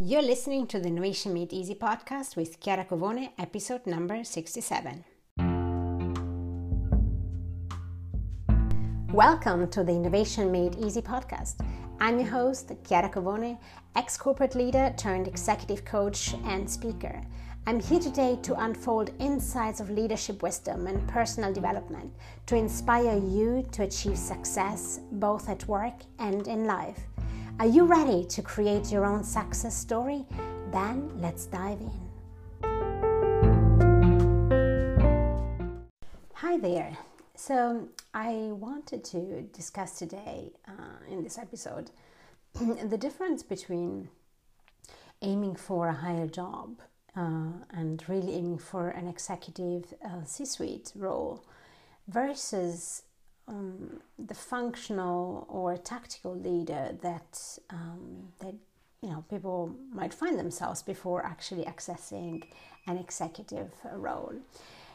You're listening to the Innovation Made Easy podcast with Chiara Covone, episode number 67. Welcome to the Innovation Made Easy podcast. I'm your host, Chiara Covone, ex corporate leader turned executive coach and speaker. I'm here today to unfold insights of leadership wisdom and personal development to inspire you to achieve success both at work and in life. Are you ready to create your own success story? Then let's dive in. Hi there. So, I wanted to discuss today uh, in this episode the difference between aiming for a higher job uh, and really aiming for an executive uh, C suite role versus um, the functional or tactical leader that um, that you know people might find themselves before actually accessing an executive role.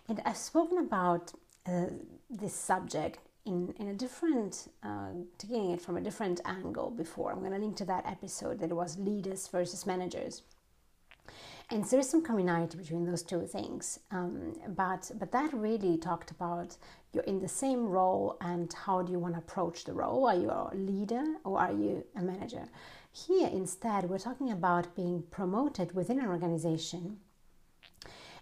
And I've spoken about uh, this subject in, in a different, uh, taking it from a different angle before. I'm going to link to that episode that was leaders versus managers and so there is some commonality between those two things. Um, but but that really talked about you're in the same role and how do you want to approach the role? Are you a leader or are you a manager? Here instead we're talking about being promoted within an organization.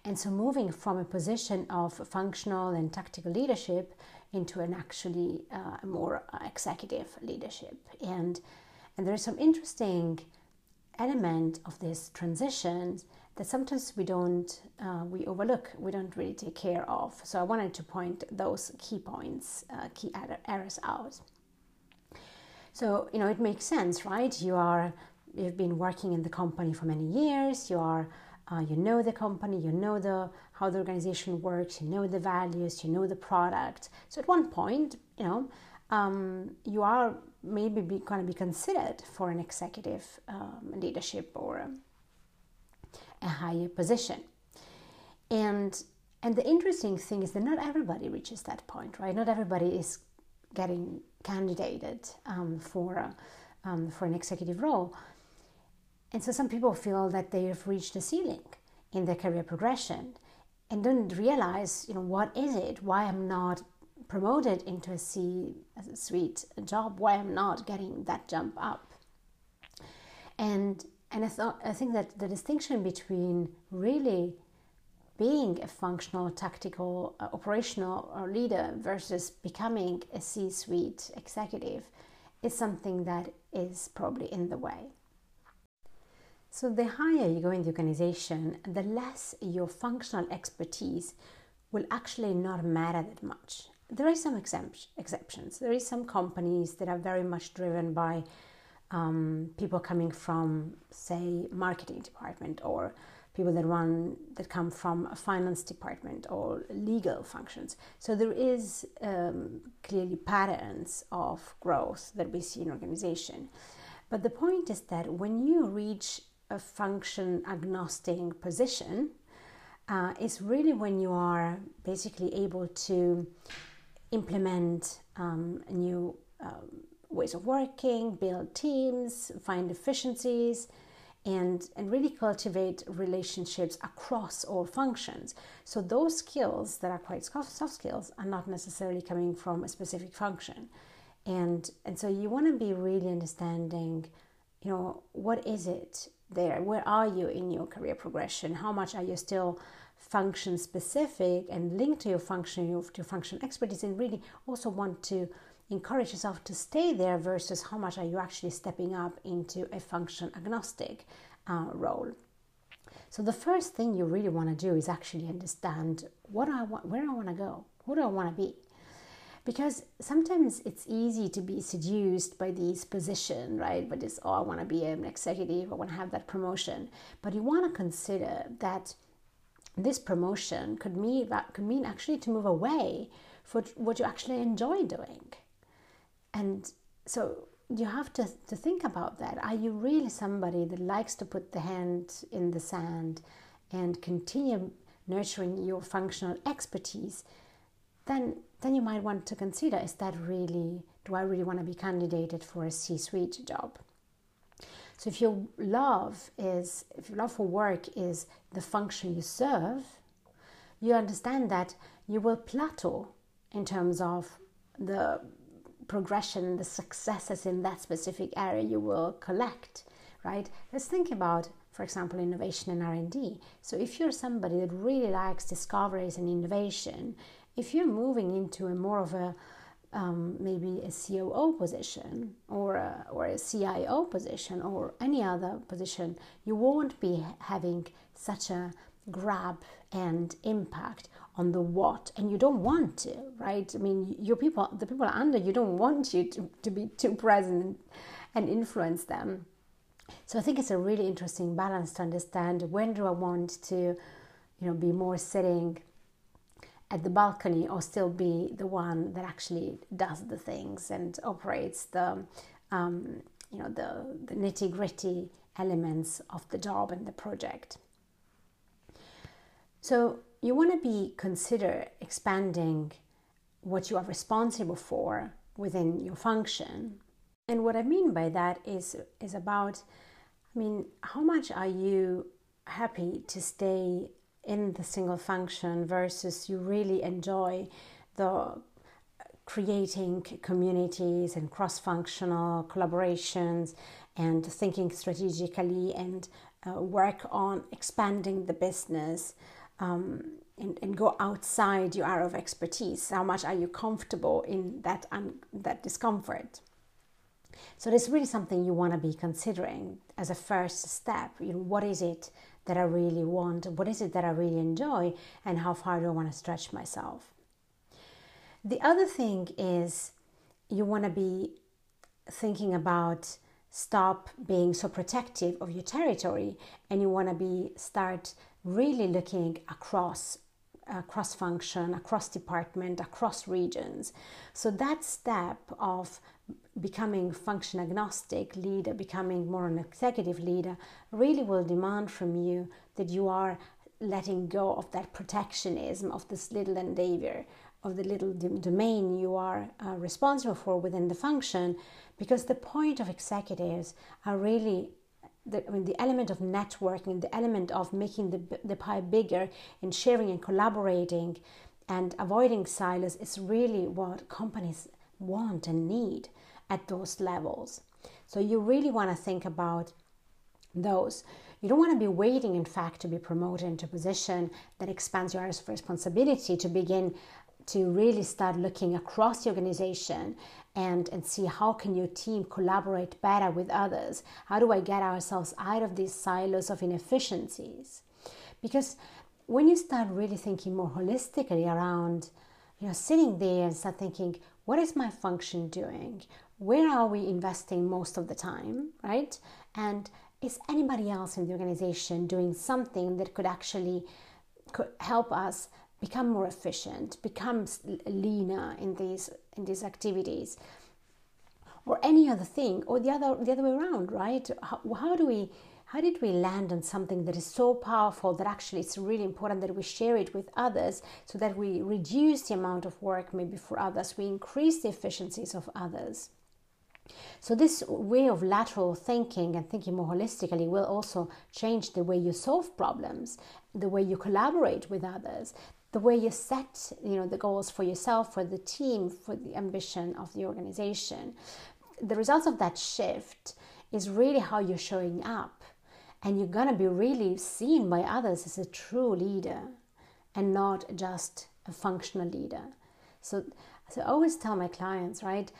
And so moving from a position of functional and tactical leadership into an actually uh, more executive leadership. And and there is some interesting element of this transition that sometimes we don't uh, we overlook we don't really take care of. So i wanted to point those key points uh, key errors out. So you know it makes sense right? You are you've been working in the company for many years. You are uh, you know the company you know the how the organization works you know the values you know the product. So at one point you know um, you are maybe going to be considered for an executive um, leadership or a higher position. And and the interesting thing is that not everybody reaches that point, right? Not everybody is getting candidated um, for um, for an executive role, and so some people feel that they have reached a ceiling in their career progression, and don't realize, you know, what is it? Why I'm not promoted into a C suite job? Why I'm not getting that jump up? And and I thought I think that the distinction between really being a functional, tactical, uh, operational or leader versus becoming a C-suite executive is something that is probably in the way. So the higher you go in the organization, the less your functional expertise will actually not matter that much. There are some exceptions. There is some companies that are very much driven by um, people coming from, say, marketing department or people that run that come from a finance department or legal functions. So there is um, clearly patterns of growth that we see in organization. But the point is that when you reach a function agnostic position, uh, is really when you are basically able to implement um, new um, ways of working, build teams, find efficiencies, and, and really cultivate relationships across all functions. So, those skills that are quite soft skills are not necessarily coming from a specific function. And, and so, you want to be really understanding, you know, what is it there? Where are you in your career progression? How much are you still function specific and linked to your function, your, your function expertise, and really also want to encourage yourself to stay there versus how much are you actually stepping up into a function agnostic uh, role. So the first thing you really want to do is actually understand what I want, where I want to go, who do I want to be, because sometimes it's easy to be seduced by these position, right? But it's oh, I want to be an executive, I want to have that promotion, but you want to consider that this promotion could mean that could mean actually to move away for what you actually enjoy doing and so you have to, to think about that. Are you really somebody that likes to put the hand in the sand and continue nurturing your functional expertise? Then, then you might want to consider is that really, do I really want to be candidated for a C suite job? So if your love is, if your love for work is the function you serve, you understand that you will plateau in terms of the progression, the successes in that specific area you will collect, right? Let's think about, for example, innovation and R&D. So if you're somebody that really likes discoveries and innovation, if you're moving into a more of a um, maybe a COO position or a, or a CIO position or any other position, you won't be having such a grab and impact on the what. And you don't want to right? I mean your people the people under you don't want you to, to be too present and influence them. So i think it's a really interesting balance to understand when do i want to you know be more sitting at the balcony or still be the one that actually does the things and operates the um, you know the, the nitty gritty elements of the job and the project so you want to be consider expanding what you are responsible for within your function. And what I mean by that is is about I mean, how much are you happy to stay in the single function versus you really enjoy the creating communities and cross-functional collaborations and thinking strategically and uh, work on expanding the business um, and, and go outside your area of expertise. How much are you comfortable in that un- that discomfort? So this is really something you want to be considering as a first step. You know, what is it that I really want? What is it that I really enjoy? And how far do I want to stretch myself? The other thing is you want to be thinking about stop being so protective of your territory and you want to be start really looking across uh, across function, across department, across regions. So that step of becoming function agnostic leader, becoming more an executive leader, really will demand from you that you are letting go of that protectionism of this little endeavor, of the little domain you are uh, responsible for within the function, because the point of executives are really the, I mean, the element of networking, the element of making the, the pie bigger and sharing and collaborating and avoiding silos is really what companies want and need at those levels. So you really want to think about those. You don't want to be waiting, in fact, to be promoted into a position that expands your areas of responsibility to begin to really start looking across the organization and, and see how can your team collaborate better with others how do i get ourselves out of these silos of inefficiencies because when you start really thinking more holistically around you know sitting there and start thinking what is my function doing? Where are we investing most of the time right? And is anybody else in the organization doing something that could actually could help us become more efficient, become leaner in these in these activities, or any other thing, or the other the other way around, right? How, how do we how did we land on something that is so powerful that actually it's really important that we share it with others so that we reduce the amount of work maybe for others, we increase the efficiencies of others. So, this way of lateral thinking and thinking more holistically will also change the way you solve problems, the way you collaborate with others, the way you set you know the goals for yourself for the team for the ambition of the organization the results of that shift is really how you're showing up and you're going to be really seen by others as a true leader and not just a functional leader. So so i always tell my clients right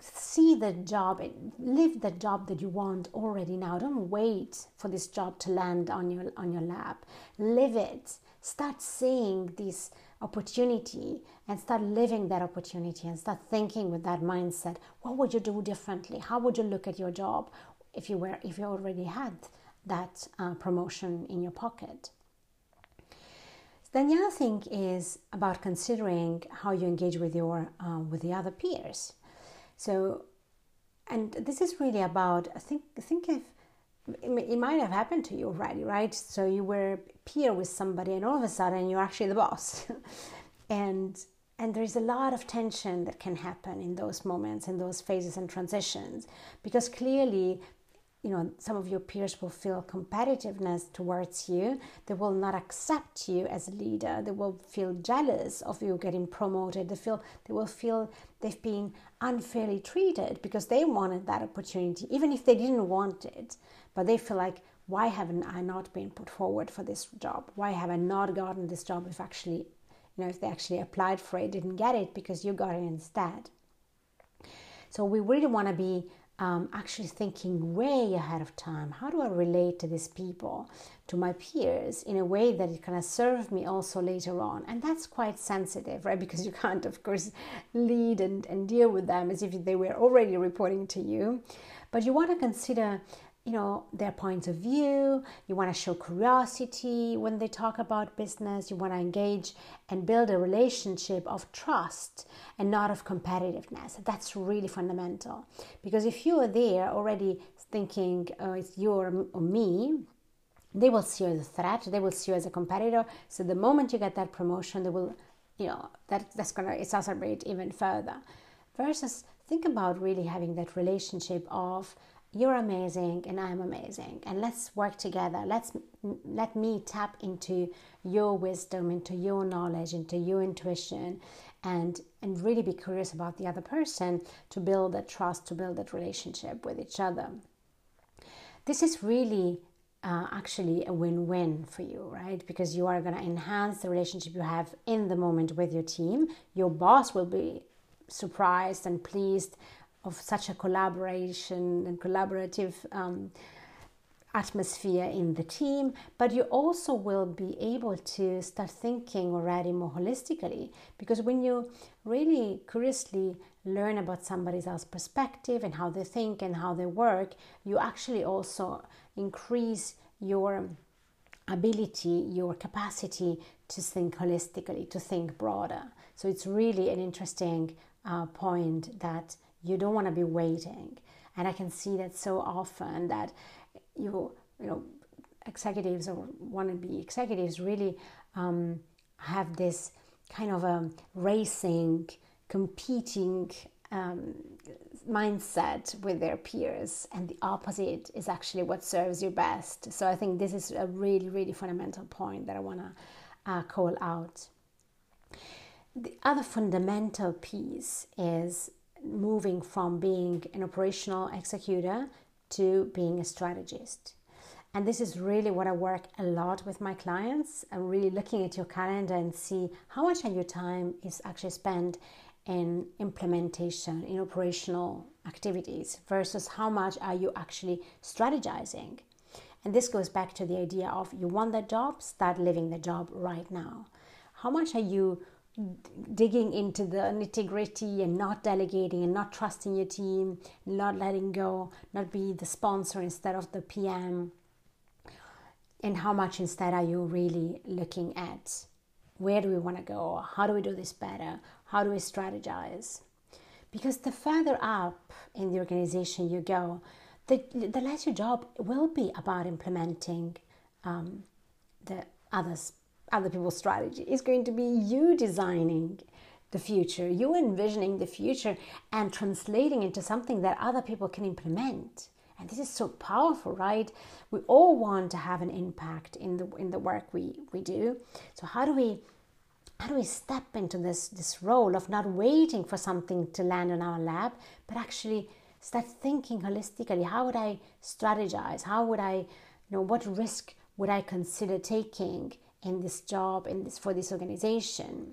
see the job live the job that you want already now. Don't wait for this job to land on your on your lap. Live it. Start seeing this opportunity and start living that opportunity and start thinking with that mindset. What would you do differently? How would you look at your job if you were if you already had that uh, promotion in your pocket. Then the other thing is about considering how you engage with your uh, with the other peers. So and this is really about I think think if it might have happened to you already, right? So you were peer with somebody, and all of a sudden you're actually the boss, and and there's a lot of tension that can happen in those moments, in those phases and transitions, because clearly you know some of your peers will feel competitiveness towards you. They will not accept you as a leader. They will feel jealous of you getting promoted. They feel they will feel they've been unfairly treated because they wanted that opportunity even if they didn't want it. But they feel like why haven't i not been put forward for this job? Why have i not gotten this job if actually you know if they actually applied for it didn't get it because you got it instead? So we really want to be um, actually thinking way ahead of time. How do I relate to these people, to my peers, in a way that it kind of serve me also later on? And that's quite sensitive, right? Because you can't, of course, lead and, and deal with them as if they were already reporting to you. But you want to consider you know their points of view. You want to show curiosity when they talk about business. You want to engage and build a relationship of trust and not of competitiveness. That's really fundamental. Because if you are there already thinking oh, it's you or, or me they will see you as a threat. They will see you as a competitor. So the moment you get that promotion they will you know that that's going to exacerbate even further. Versus think about really having that relationship of you're amazing and I'm amazing and let's work together. Let's let me tap into your wisdom into your knowledge into your intuition and and really be curious about the other person to build that trust to build that relationship with each other. This is really uh, actually a win-win for you right? Because you are going to enhance the relationship you have in the moment with your team. Your boss will be surprised and pleased of such a collaboration and collaborative um, atmosphere in the team, but you also will be able to start thinking already more holistically because when you really curiously learn about somebody else's perspective and how they think and how they work, you actually also increase your ability, your capacity to think holistically, to think broader. So it's really an interesting uh, point that you don't want to be waiting. And I can see that so often that you, you know, executives or want to be executives really um, have this kind of a racing, competing um, mindset with their peers, and the opposite is actually what serves you best. So I think this is a really, really fundamental point that I want to uh, call out. The other fundamental piece is moving from being an operational executor to being a strategist. And this is really what I work a lot with my clients. I'm really looking at your calendar and see how much of your time is actually spent in implementation, in operational activities, versus how much are you actually strategizing. And this goes back to the idea of you want that job, start living the job right now. How much are you digging into the nitty gritty and not delegating and not trusting your team, not letting go, not be the sponsor instead of the PM. And how much instead are you really looking at where do we want to go? How do we do this better? How do we strategize? Because the further up in the organization you go, the, the less your job will be about implementing um, the others other people's strategy. It's going to be you designing the future, you envisioning the future and translating into something that other people can implement. And this is so powerful, right? We all want to have an impact in the in the work we, we do. So how do we how do we step into this this role of not waiting for something to land on our lap, but actually start thinking holistically? How would I strategize? How would I, you know, what risk would I consider taking in this job in this for this organization.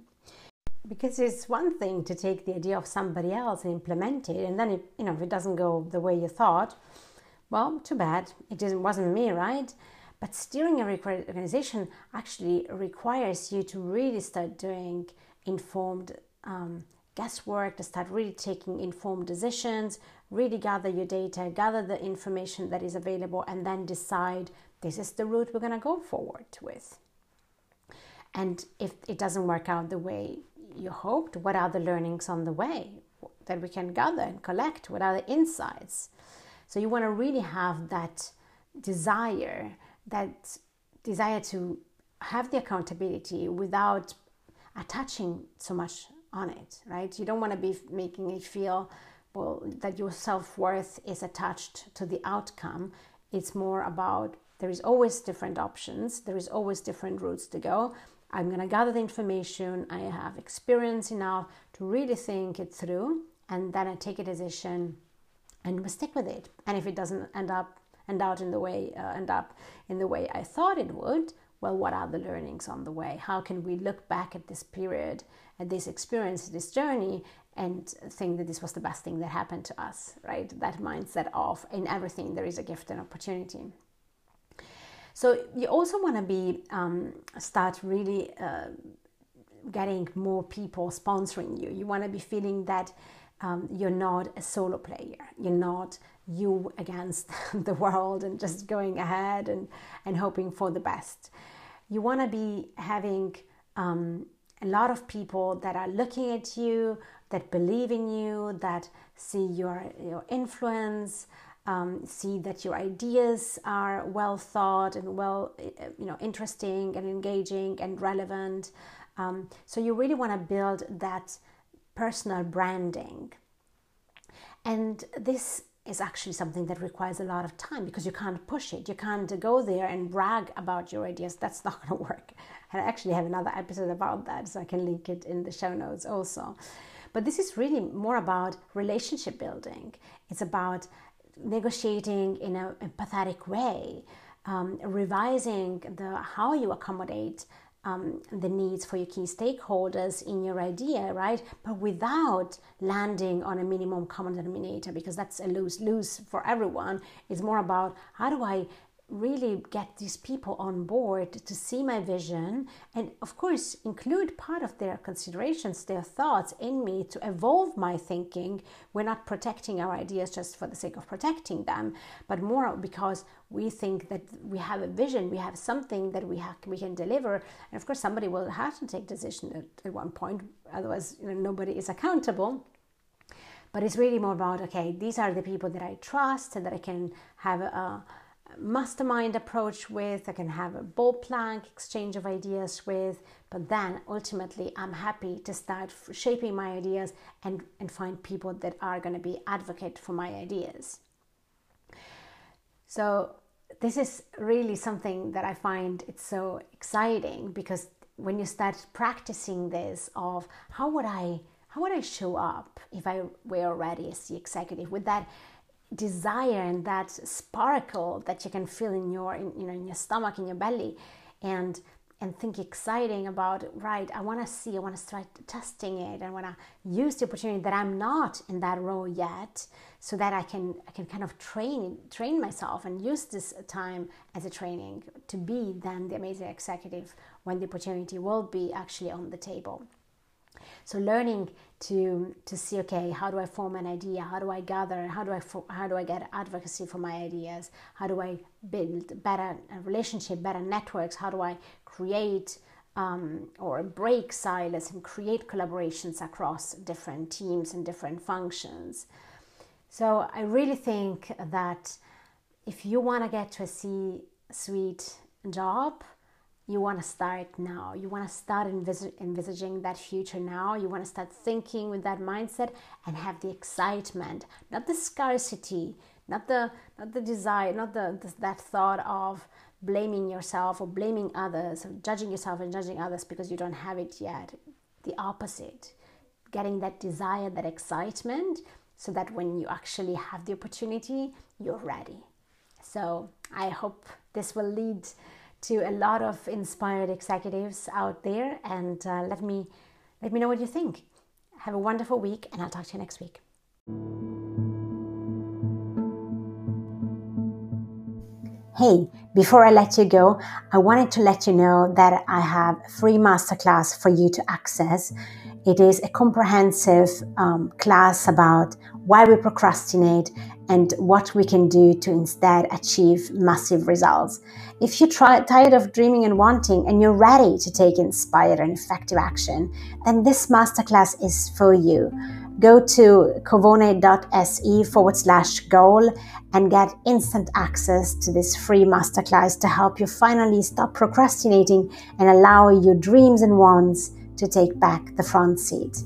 Because it's one thing to take the idea of somebody else and implement it and then it, you know if it doesn't go the way you thought well too bad. It wasn't me right? But steering a required organization actually requires you to really start doing informed um, guesswork to start really taking informed decisions really gather your data gather the information that is available and then decide this is the route we're going to go forward with and if it doesn't work out the way you hoped, what are the learnings on the way that we can gather and collect? What are the insights? So you want to really have that desire, that desire to have the accountability without attaching so much on it, right? You don't want to be making it feel well that your self-worth is attached to the outcome it's more about there is always different options there is always different routes to go i'm going to gather the information i have experience enough to really think it through and then i take a decision and we stick with it and if it doesn't end up end out in the way uh, end up in the way i thought it would well what are the learnings on the way how can we look back at this period at this experience this journey and think that this was the best thing that happened to us, right? That mindset of in everything there is a gift and opportunity. So you also want to be um, start really uh, getting more people sponsoring you. You want to be feeling that um, you're not a solo player. You're not you against the world and just going ahead and, and hoping for the best. You want to be having um, a lot of people that are looking at you, that believe in you, that see your, your influence, um, see that your ideas are well thought and well, you know, interesting and engaging and relevant. Um, so you really want to build that personal branding. And this is actually something that requires a lot of time because you can't push it. You can't go there and brag about your ideas. That's not going to work. And I actually have another episode about that, so I can link it in the show notes also. But this is really more about relationship building. It's about negotiating in an empathetic way, um, revising the how you accommodate um, the needs for your key stakeholders in your idea, right? But without landing on a minimum common denominator, because that's a lose lose for everyone. It's more about how do I really get these people on board to see my vision and of course include part of their considerations their thoughts in me to evolve my thinking. We're not protecting our ideas just for the sake of protecting them but more because we think that we have a vision we have something that we have we can deliver. And of course somebody will have to take decision at, at one point otherwise you know, nobody is accountable. But it's really more about okay these are the people that i trust and that i can have a mastermind approach with, I can have a ball plank exchange of ideas with, but then ultimately I'm happy to start shaping my ideas and, and find people that are going to be advocate for my ideas. So this is really something that I find it's so exciting because when you start practicing this of how would I how would I show up if I were already as the executive with that desire and that sparkle that you can feel in your in, you know in your stomach in your belly and and think exciting about right i want to see i want to start testing it i want to use the opportunity that i'm not in that role yet so that i can i can kind of train train myself and use this time as a training to be then the amazing executive when the opportunity will be actually on the table so learning to to see okay, how do I form an idea? How do I gather? How do I how do I get advocacy for my ideas? How do I build better relationship, better networks? How do I create um, or break silos and create collaborations across different teams and different functions? So I really think that if you want to get to a C-suite job, you want to start now. You want to start envis- envisaging that future now. You want to start thinking with that mindset and have the excitement, not the scarcity, not the not the desire, not the, the that thought of blaming yourself or blaming others, or judging yourself and judging others because you don't have it yet. The opposite, getting that desire, that excitement, so that when you actually have the opportunity, you're ready. So I hope this will lead to a lot of inspired executives out there and uh, let me let me know what you think. Have a wonderful week and I'll talk to you next week. Hey, before I let you go, I wanted to let you know that I have a free masterclass for you to access. It is a comprehensive um, class about why we procrastinate and what we can do to instead achieve massive results. If you're try, tired of dreaming and wanting and you're ready to take inspired and effective action, then this masterclass is for you. Go to covone.se forward slash goal and get instant access to this free masterclass to help you finally stop procrastinating and allow your dreams and wants to take back the front seat.